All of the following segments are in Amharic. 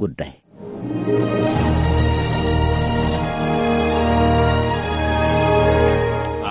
ጉዳይ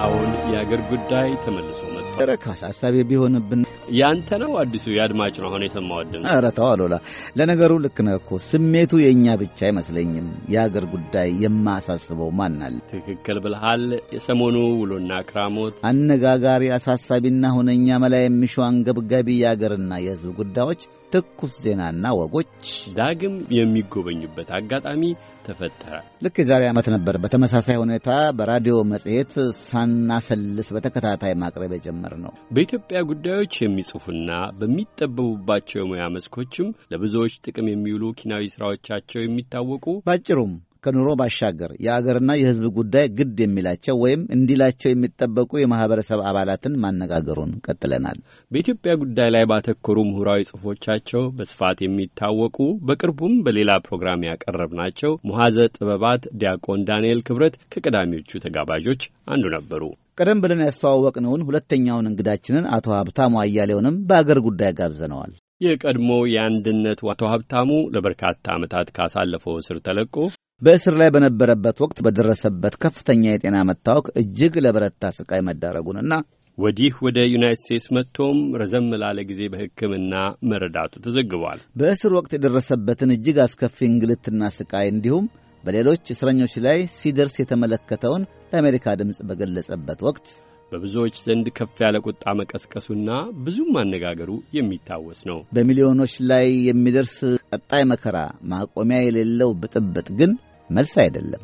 አሁን የአገር ጉዳይ ተመልሶ መጥቷል። ኧረ አሳሳቢ ቢሆንብን ያንተ ነው አዲሱ የአድማጭ ነው አሁን የሰማው ድምፅ። ኧረ ተው አሉላ። ለነገሩ ልክ ነህ እኮ ስሜቱ የእኛ ብቻ አይመስለኝም። የአገር ጉዳይ የማያሳስበው አለ? ትክክል ብልሃል። የሰሞኑ ውሎና ክራሞት አነጋጋሪ፣ አሳሳቢና ሁነኛ መላ የሚሹ አንገብጋቢ የአገርና የሕዝብ ጉዳዮች ትኩስ ዜናና ወጎች ዳግም የሚጎበኙበት አጋጣሚ ተፈጠረ። ልክ የዛሬ ዓመት ነበር በተመሳሳይ ሁኔታ በራዲዮ መጽሔት ሳናሰልስ በተከታታይ ማቅረብ የጀመርነው። በኢትዮጵያ ጉዳዮች የሚጽፉና በሚጠበቡባቸው የሙያ መስኮችም ለብዙዎች ጥቅም የሚውሉ ኪናዊ ሥራዎቻቸው የሚታወቁ ባጭሩም ከኑሮ ባሻገር የአገርና የሕዝብ ጉዳይ ግድ የሚላቸው ወይም እንዲላቸው የሚጠበቁ የማኅበረሰብ አባላትን ማነጋገሩን ቀጥለናል። በኢትዮጵያ ጉዳይ ላይ ባተኮሩ ምሁራዊ ጽሑፎቻቸው በስፋት የሚታወቁ በቅርቡም በሌላ ፕሮግራም ያቀረብናቸው ሙሐዘ ጥበባት ዲያቆን ዳንኤል ክብረት ከቀዳሚዎቹ ተጋባዦች አንዱ ነበሩ። ቀደም ብለን ያስተዋወቅነውን ሁለተኛውን እንግዳችንን አቶ ሀብታሙ አያሌውንም በአገር ጉዳይ ጋብዘነዋል። የቀድሞ የአንድነት አቶ ሀብታሙ ለበርካታ ዓመታት ካሳለፈው እስር ተለቆ በእስር ላይ በነበረበት ወቅት በደረሰበት ከፍተኛ የጤና መታወክ እጅግ ለበረታ ስቃይ መዳረጉንና ወዲህ ወደ ዩናይት ስቴትስ መጥቶም ረዘም ላለ ጊዜ በሕክምና መረዳቱ ተዘግቧል። በእስር ወቅት የደረሰበትን እጅግ አስከፊ እንግልትና ስቃይ እንዲሁም በሌሎች እስረኞች ላይ ሲደርስ የተመለከተውን ለአሜሪካ ድምፅ በገለጸበት ወቅት በብዙዎች ዘንድ ከፍ ያለ ቁጣ መቀስቀሱና ብዙም ማነጋገሩ የሚታወስ ነው። በሚሊዮኖች ላይ የሚደርስ ቀጣይ መከራ ማቆሚያ የሌለው ብጥብጥ ግን መልስ አይደለም።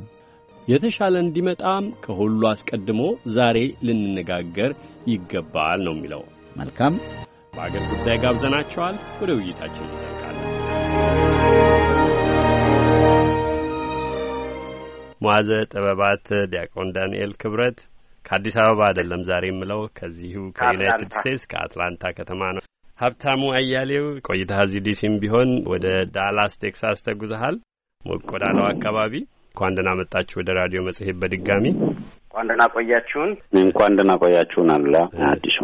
የተሻለ እንዲመጣም ከሁሉ አስቀድሞ ዛሬ ልንነጋገር ይገባል ነው የሚለው። መልካም በአገር ጉዳይ ጋብዘናቸዋል። ወደ ውይይታችን እንዘልቃለን። ሙዓዘ ጥበባት ዲያቆን ዳንኤል ክብረት ከአዲስ አበባ አይደለም ዛሬ የምለው ከዚሁ ከዩናይትድ ስቴትስ ከአትላንታ ከተማ ነው። ሀብታሙ አያሌው ቆይታ እዚህ ዲሲም ቢሆን ወደ ዳላስ ቴክሳስ ተጉዘሃል፣ ሞቅ ወዳለው አካባቢ። እንኳን ደህና መጣችሁ ወደ ራዲዮ መጽሔት በድጋሚ እንኳን ደህና ቆያችሁን። እንኳን ደህና ቆያችሁን። አሉላ አዲሱ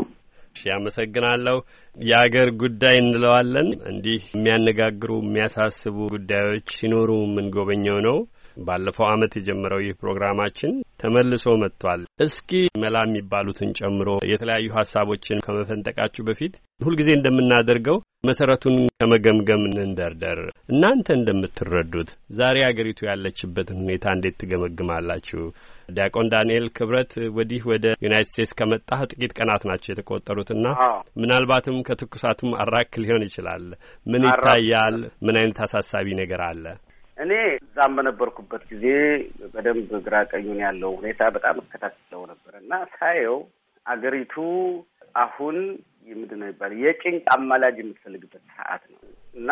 እሺ፣ አመሰግናለሁ። የአገር ጉዳይ እንለዋለን። እንዲህ የሚያነጋግሩ የሚያሳስቡ ጉዳዮች ሲኖሩ የምንጎበኘው ነው። ባለፈው ዓመት የጀመረው ይህ ፕሮግራማችን ተመልሶ መጥቷል። እስኪ መላ የሚባሉትን ጨምሮ የተለያዩ ሀሳቦችን ከመፈንጠቃችሁ በፊት ሁልጊዜ እንደምናደርገው መሰረቱን ከመገምገም እንደርደር። እናንተ እንደምትረዱት ዛሬ አገሪቱ ያለችበትን ሁኔታ እንዴት ትገመግማላችሁ? ዲያቆን ዳንኤል ክብረት ወዲህ ወደ ዩናይትድ ስቴትስ ከመጣህ ጥቂት ቀናት ናቸው የተቆጠሩትና ምናልባትም ከትኩሳቱም አራክ ሊሆን ይችላል። ምን ይታያል? ምን አይነት አሳሳቢ ነገር አለ? እኔ እዛም በነበርኩበት ጊዜ በደንብ ግራ ቀኙን ያለው ሁኔታ በጣም እከታተለው ነበር እና ሳየው አገሪቱ አሁን ምንድን ነው የሚባለው? የጭንቅ አማላጅ የምትፈልግበት ሰዓት ነው እና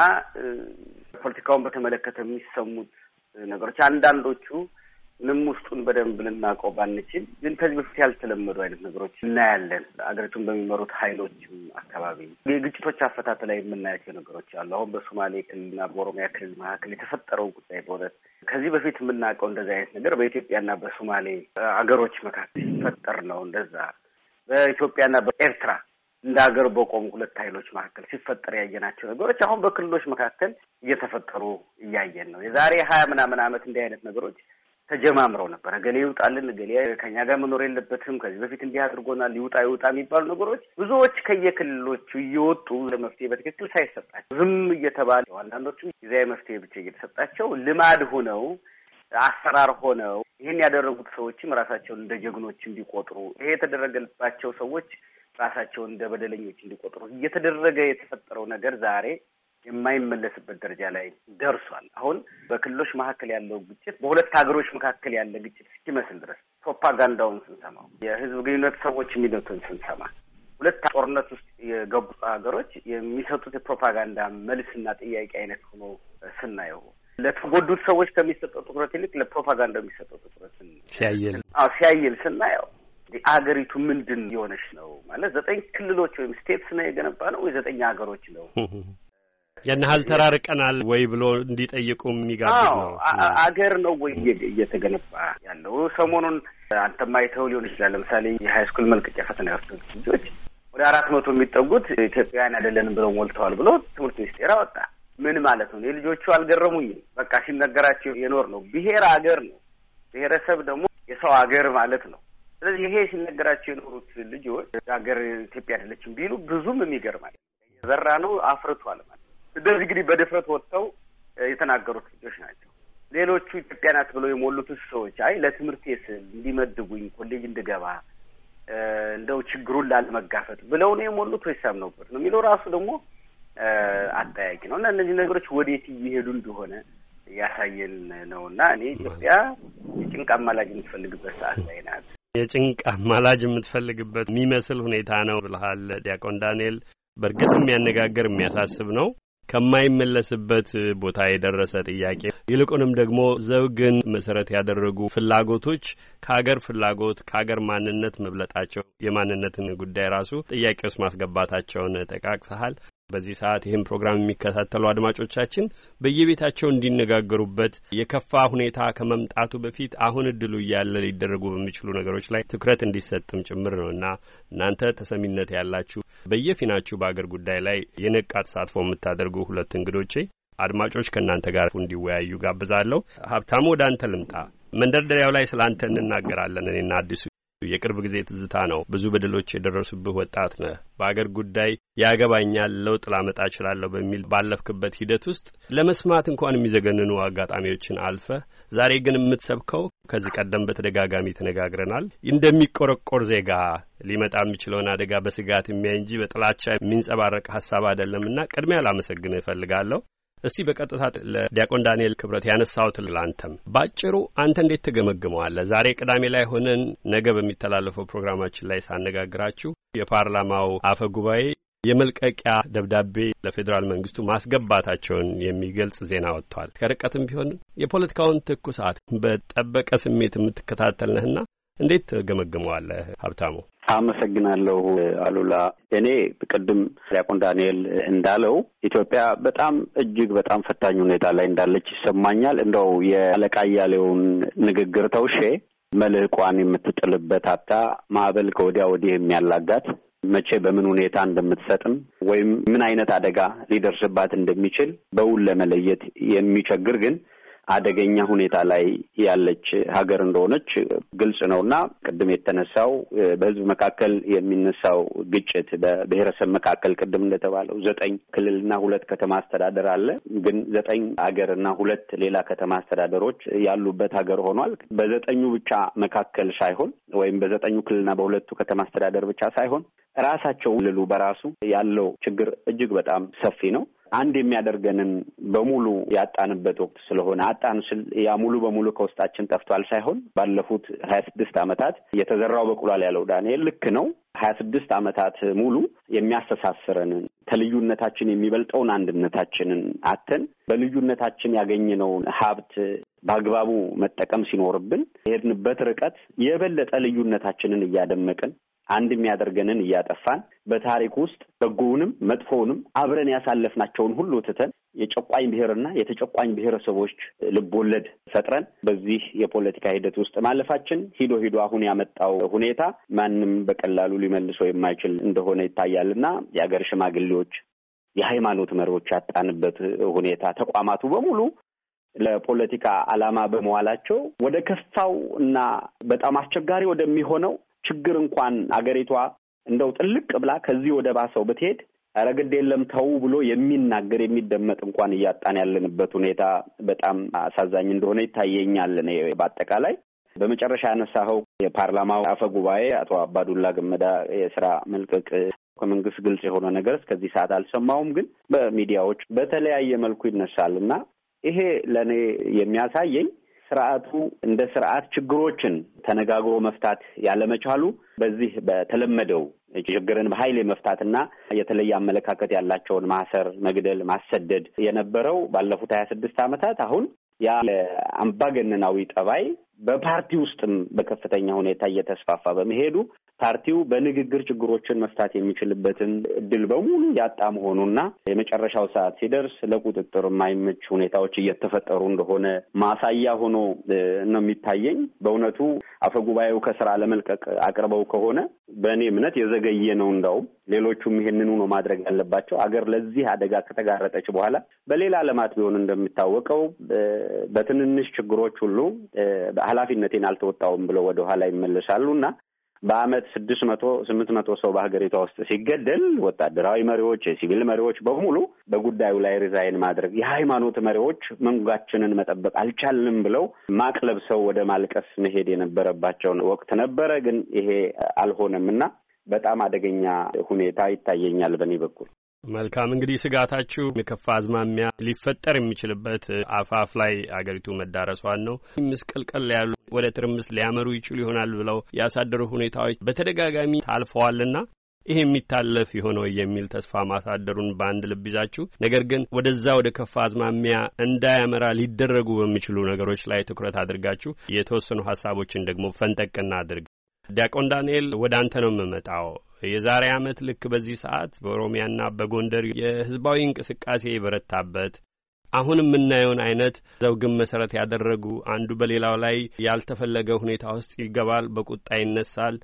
ፖለቲካውን በተመለከተ የሚሰሙት ነገሮች አንዳንዶቹ ምንም ውስጡን በደንብ ልናውቀው ባንችል ግን ከዚህ በፊት ያልተለመዱ አይነት ነገሮች እናያለን። አገሪቱን በሚመሩት ኃይሎችም አካባቢ የግጭቶች አፈታት ላይ የምናያቸው ነገሮች አሉ። አሁን በሶማሌ ክልልና በኦሮሚያ ክልል መካከል የተፈጠረው ጉዳይ በእውነት ከዚህ በፊት የምናውቀው እንደዚህ አይነት ነገር በኢትዮጵያና በሶማሌ አገሮች መካከል ሲፈጠር ነው። እንደዛ በኢትዮጵያና በኤርትራ እንደ ሀገር በቆሙ ሁለት ኃይሎች መካከል ሲፈጠር ያየናቸው ነገሮች አሁን በክልሎች መካከል እየተፈጠሩ እያየን ነው። የዛሬ ሀያ ምናምን ዓመት እንዲህ አይነት ነገሮች ተጀማምረው ነበር። እገሌ ይውጣልን፣ እገሌ ከኛ ጋር መኖር የለበትም፣ ከዚህ በፊት እንዲህ አድርጎናል፣ ይውጣ ይውጣ የሚባሉ ነገሮች ብዙዎች ከየክልሎቹ እየወጡ ለመፍትሄ በትክክል ሳይሰጣቸው ዝም እየተባለ አንዳንዶቹ ጊዜያዊ መፍትሄ ብቻ እየተሰጣቸው ልማድ ሆነው አሰራር ሆነው ይህን ያደረጉት ሰዎችም ራሳቸውን እንደ ጀግኖች እንዲቆጥሩ ይሄ የተደረገባቸው ሰዎች ራሳቸውን እንደ በደለኞች እንዲቆጥሩ እየተደረገ የተፈጠረው ነገር ዛሬ የማይመለስበት ደረጃ ላይ ደርሷል። አሁን በክልሎች መካከል ያለው ግጭት በሁለት ሀገሮች መካከል ያለ ግጭት እስኪመስል ድረስ ፕሮፓጋንዳውን ስንሰማው የህዝብ ግንኙነት ሰዎች የሚሉትን ስንሰማ ሁለት ጦርነት ውስጥ የገቡ ሀገሮች የሚሰጡት የፕሮፓጋንዳ መልስና ጥያቄ አይነት ሆኖ ስናየው ለተጎዱት ሰዎች ከሚሰጠው ትኩረት ይልቅ ለፕሮፓጋንዳ የሚሰጠው ትኩረት ሲያየል ሲያየል ስናየው አገሪቱ ምንድን የሆነች ነው ማለት ዘጠኝ ክልሎች ወይም ስቴትስ ነው የገነባ ነው ወይ ዘጠኝ ሀገሮች ነው ያን ያህል ተራርቀናል ወይ ብሎ እንዲጠይቁ የሚጋብዝ ነው። አገር ነው ወይ እየተገነባ ያለው? ሰሞኑን አንተም አይተው ሊሆን ይችላል። ለምሳሌ የሀይ ስኩል መልቀቂያ ፈተና የወሰዱት ልጆች ወደ አራት መቶ የሚጠጉት ኢትዮጵያውያን አይደለንም ብለው ሞልተዋል ብሎ ትምህርት ሚኒስቴር አወጣ። ምን ማለት ነው? የልጆቹ አልገረሙኝም። በቃ ሲነገራቸው የኖረ ነው። ብሔር አገር ነው። ብሔረሰብ ደግሞ የሰው አገር ማለት ነው። ስለዚህ ይሄ ሲነገራቸው የኖሩት ልጆች ሀገር ኢትዮጵያ አይደለችም ቢሉ ብዙም የሚገርም ማለት የዘራ ነው አፍርቷል ማለት እንደዚህ እንግዲህ በድፍረት ወጥተው የተናገሩት ልጆች ናቸው። ሌሎቹ ኢትዮጵያ ናት ብለው የሞሉት ሰዎች አይ ለትምህርት ስል እንዲመድቡኝ ኮሌጅ እንድገባ እንደው ችግሩን ላለመጋፈጥ ብለው ነው የሞሉት ወይስ አምነውበት ነው የሚለው ራሱ ደግሞ አጠያቂ ነው እና እነዚህ ነገሮች ወዴት እየሄዱ እንደሆነ ያሳየን ነው እና እኔ ኢትዮጵያ የጭንቅ አማላጅ የምትፈልግበት ሰዓት ላይ ናት። የጭንቅ አማላጅ የምትፈልግበት የሚመስል ሁኔታ ነው ብልሃል ዲያቆን ዳንኤል። በእርግጥ የሚያነጋግር የሚያሳስብ ነው። ከማይመለስበት ቦታ የደረሰ ጥያቄ ይልቁንም ደግሞ ዘውግን መሰረት ያደረጉ ፍላጎቶች ከሀገር ፍላጎት ከሀገር ማንነት መብለጣቸው የማንነትን ጉዳይ ራሱ ጥያቄ ውስጥ ማስገባታቸውን ጠቃቅሰሃል። በዚህ ሰዓት ይህን ፕሮግራም የሚከታተሉ አድማጮቻችን በየቤታቸው እንዲነጋገሩበት የከፋ ሁኔታ ከመምጣቱ በፊት አሁን እድሉ እያለ ሊደረጉ በሚችሉ ነገሮች ላይ ትኩረት እንዲሰጥም ጭምር ነው እና እናንተ ተሰሚነት ያላችሁ በየፊናችሁ በአገር ጉዳይ ላይ የነቃ ተሳትፎ የምታደርጉ ሁለት እንግዶቼ አድማጮች ከእናንተ ጋር እንዲወያዩ ጋብዛለሁ። ሀብታሙ ወደ አንተ ልምጣ። መንደርደሪያው ላይ ስለ አንተ እንናገራለን እኔና አዲሱ የቅርብ ጊዜ ትዝታ ነው። ብዙ በደሎች የደረሱብህ ወጣት ነህ። በአገር ጉዳይ ያገባኛል፣ ለውጥ ላመጣ እችላለሁ በሚል ባለፍክበት ሂደት ውስጥ ለመስማት እንኳን የሚዘገንኑ አጋጣሚዎችን አልፈህ ዛሬ ግን የምትሰብከው ከዚህ ቀደም በተደጋጋሚ ተነጋግረናል እንደሚቆረቆር ዜጋ ሊመጣ የሚችለውን አደጋ በስጋት የሚያይ እንጂ በጥላቻ የሚንጸባረቅ ሀሳብ አይደለምና ቅድሚያ ላመሰግንህ እፈልጋለሁ። እስቲ በቀጥታ ለዲያቆን ዳንኤል ክብረት ያነሳሁት ለአንተም ባጭሩ አንተ እንዴት ትገመግመዋለህ? ዛሬ ቅዳሜ ላይ ሆነን ነገ በሚተላለፈው ፕሮግራማችን ላይ ሳነጋግራችሁ የፓርላማው አፈ ጉባኤ የመልቀቂያ ደብዳቤ ለፌዴራል መንግስቱ ማስገባታቸውን የሚገልጽ ዜና ወጥቷል። ከርቀትም ቢሆን የፖለቲካውን ትኩሳት በጠበቀ ስሜት የምትከታተል ነህና እንዴት ትገመግመዋለህ ሀብታሙ? አመሰግናለሁ አሉላ። እኔ ቅድም ዲያቆን ዳንኤል እንዳለው ኢትዮጵያ በጣም እጅግ በጣም ፈታኝ ሁኔታ ላይ እንዳለች ይሰማኛል። እንደው የአለቃ እያሌውን ንግግር ተውሼ መልህቋን የምትጥልበት አታ ማዕበል ከወዲያ ወዲህ የሚያላጋት መቼ በምን ሁኔታ እንደምትሰጥም ወይም ምን አይነት አደጋ ሊደርስባት እንደሚችል በውል ለመለየት የሚቸግር ግን አደገኛ ሁኔታ ላይ ያለች ሀገር እንደሆነች ግልጽ ነው እና ቅድም የተነሳው በህዝብ መካከል የሚነሳው ግጭት በብሔረሰብ መካከል ቅድም እንደተባለው ዘጠኝ ክልልና ሁለት ከተማ አስተዳደር አለ። ግን ዘጠኝ ሀገር እና ሁለት ሌላ ከተማ አስተዳደሮች ያሉበት ሀገር ሆኗል። በዘጠኙ ብቻ መካከል ሳይሆን ወይም በዘጠኙ ክልልና በሁለቱ ከተማ አስተዳደር ብቻ ሳይሆን ራሳቸው ክልሉ በራሱ ያለው ችግር እጅግ በጣም ሰፊ ነው። አንድ የሚያደርገንን በሙሉ ያጣንበት ወቅት ስለሆነ አጣን ስል ያ ሙሉ በሙሉ ከውስጣችን ጠፍቷል ሳይሆን ባለፉት ሀያ ስድስት ዓመታት የተዘራው በቁሏል ያለው ዳንኤል ልክ ነው። ሀያ ስድስት ዓመታት ሙሉ የሚያስተሳስረንን ከልዩነታችን የሚበልጠውን አንድነታችንን አተን በልዩነታችን ያገኘነውን ሀብት በአግባቡ መጠቀም ሲኖርብን የሄድንበት ርቀት የበለጠ ልዩነታችንን እያደመቅን አንድ የሚያደርገንን እያጠፋን በታሪክ ውስጥ በጎውንም መጥፎውንም አብረን ያሳለፍናቸውን ሁሉ ትተን የጨቋኝ ብሔርና የተጨቋኝ ብሔረሰቦች ልቦለድ ፈጥረን በዚህ የፖለቲካ ሂደት ውስጥ ማለፋችን ሂዶ ሂዶ አሁን ያመጣው ሁኔታ ማንም በቀላሉ ሊመልሰው የማይችል እንደሆነ ይታያል እና የሀገር ሽማግሌዎች፣ የሃይማኖት መሪዎች ያጣንበት ሁኔታ ተቋማቱ በሙሉ ለፖለቲካ ዓላማ በመዋላቸው ወደ ከፋው እና በጣም አስቸጋሪ ወደሚሆነው ችግር እንኳን አገሪቷ እንደው ጥልቅ ብላ ከዚህ ወደ ባሰው ብትሄድ ኧረ ግድ የለም ተው ብሎ የሚናገር የሚደመጥ እንኳን እያጣን ያለንበት ሁኔታ በጣም አሳዛኝ እንደሆነ ይታየኛል። በአጠቃላይ በመጨረሻ ያነሳኸው የፓርላማው አፈ ጉባኤ አቶ አባዱላ ገመዳ የስራ መልቀቅ ከመንግስት ግልጽ የሆነ ነገር እስከዚህ ሰዓት አልሰማሁም፣ ግን በሚዲያዎች በተለያየ መልኩ ይነሳል እና ይሄ ለእኔ የሚያሳየኝ ስርዓቱ እንደ ስርዓት ችግሮችን ተነጋግሮ መፍታት ያለመቻሉ በዚህ በተለመደው ችግርን በኃይል የመፍታትና የተለየ አመለካከት ያላቸውን ማሰር፣ መግደል፣ ማሰደድ የነበረው ባለፉት ሀያ ስድስት ዓመታት አሁን ያ አምባገነናዊ ጠባይ በፓርቲ ውስጥም በከፍተኛ ሁኔታ እየተስፋፋ በመሄዱ ፓርቲው በንግግር ችግሮችን መፍታት የሚችልበትን እድል በሙሉ ያጣ መሆኑና የመጨረሻው ሰዓት ሲደርስ ለቁጥጥር የማይመች ሁኔታዎች እየተፈጠሩ እንደሆነ ማሳያ ሆኖ ነው የሚታየኝ። በእውነቱ አፈጉባኤው ከስራ ለመልቀቅ አቅርበው ከሆነ በእኔ እምነት የዘገየ ነው። እንዳውም ሌሎቹም ይሄንኑ ነው ማድረግ ያለባቸው። አገር ለዚህ አደጋ ከተጋረጠች በኋላ በሌላ ዓለማት ቢሆን እንደሚታወቀው በትንንሽ ችግሮች ሁሉ ኃላፊነቴን አልተወጣውም ብለው ወደ ኋላ ይመለሳሉ እና በአመት ስድስት መቶ ስምንት መቶ ሰው በሀገሪቷ ውስጥ ሲገደል ወታደራዊ መሪዎች፣ የሲቪል መሪዎች በሙሉ በጉዳዩ ላይ ሪዛይን ማድረግ የሃይማኖት መሪዎች መንጋችንን መጠበቅ አልቻልንም ብለው ማቅ ለብሰው ወደ ማልቀስ መሄድ የነበረባቸውን ወቅት ነበረ። ግን ይሄ አልሆነም እና በጣም አደገኛ ሁኔታ ይታየኛል በእኔ በኩል። መልካም እንግዲህ ስጋታችሁ የከፋ አዝማሚያ ሊፈጠር የሚችልበት አፋፍ ላይ አገሪቱ መዳረሷን ነው። ምስቅልቅል ያሉ ወደ ትርምስ ሊያመሩ ይችሉ ይሆናል ብለው ያሳደሩ ሁኔታዎች በተደጋጋሚ ታልፈዋልና ይህ የሚታለፍ የሆነው የሚል ተስፋ ማሳደሩን በአንድ ልብ ይዛችሁ፣ ነገር ግን ወደዛ ወደ ከፋ አዝማሚያ እንዳያመራ ሊደረጉ በሚችሉ ነገሮች ላይ ትኩረት አድርጋችሁ የተወሰኑ ሀሳቦችን ደግሞ ፈንጠቅና አድርግ። ዲያቆን ዳንኤል ወደ አንተ ነው የምመጣው። የዛሬ ዓመት ልክ በዚህ ሰዓት በኦሮሚያና በጎንደር የህዝባዊ እንቅስቃሴ የበረታበት አሁን የምናየውን አይነት ዘውግን መሰረት ያደረጉ አንዱ በሌላው ላይ ያልተፈለገ ሁኔታ ውስጥ ይገባል፣ በቁጣ ይነሳል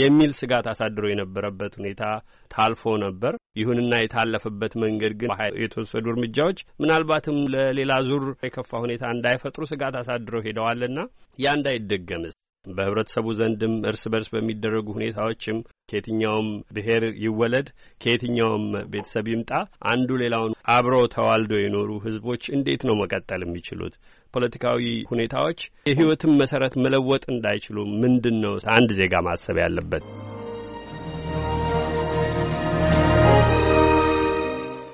የሚል ስጋት አሳድሮ የነበረበት ሁኔታ ታልፎ ነበር። ይሁንና የታለፈበት መንገድ ግን የተወሰዱ እርምጃዎች ምናልባትም ለሌላ ዙር የከፋ ሁኔታ እንዳይፈጥሩ ስጋት አሳድረው ሄደዋልና ያ እንዳይደገምስ በህብረተሰቡ ዘንድም እርስ በርስ በሚደረጉ ሁኔታዎችም ከየትኛውም ብሔር ይወለድ ከየትኛውም ቤተሰብ ይምጣ አንዱ ሌላውን አብረው ተዋልዶ የኖሩ ህዝቦች እንዴት ነው መቀጠል የሚችሉት? ፖለቲካዊ ሁኔታዎች የህይወትን መሰረት መለወጥ እንዳይችሉ ምንድን ነው አንድ ዜጋ ማሰብ ያለበት?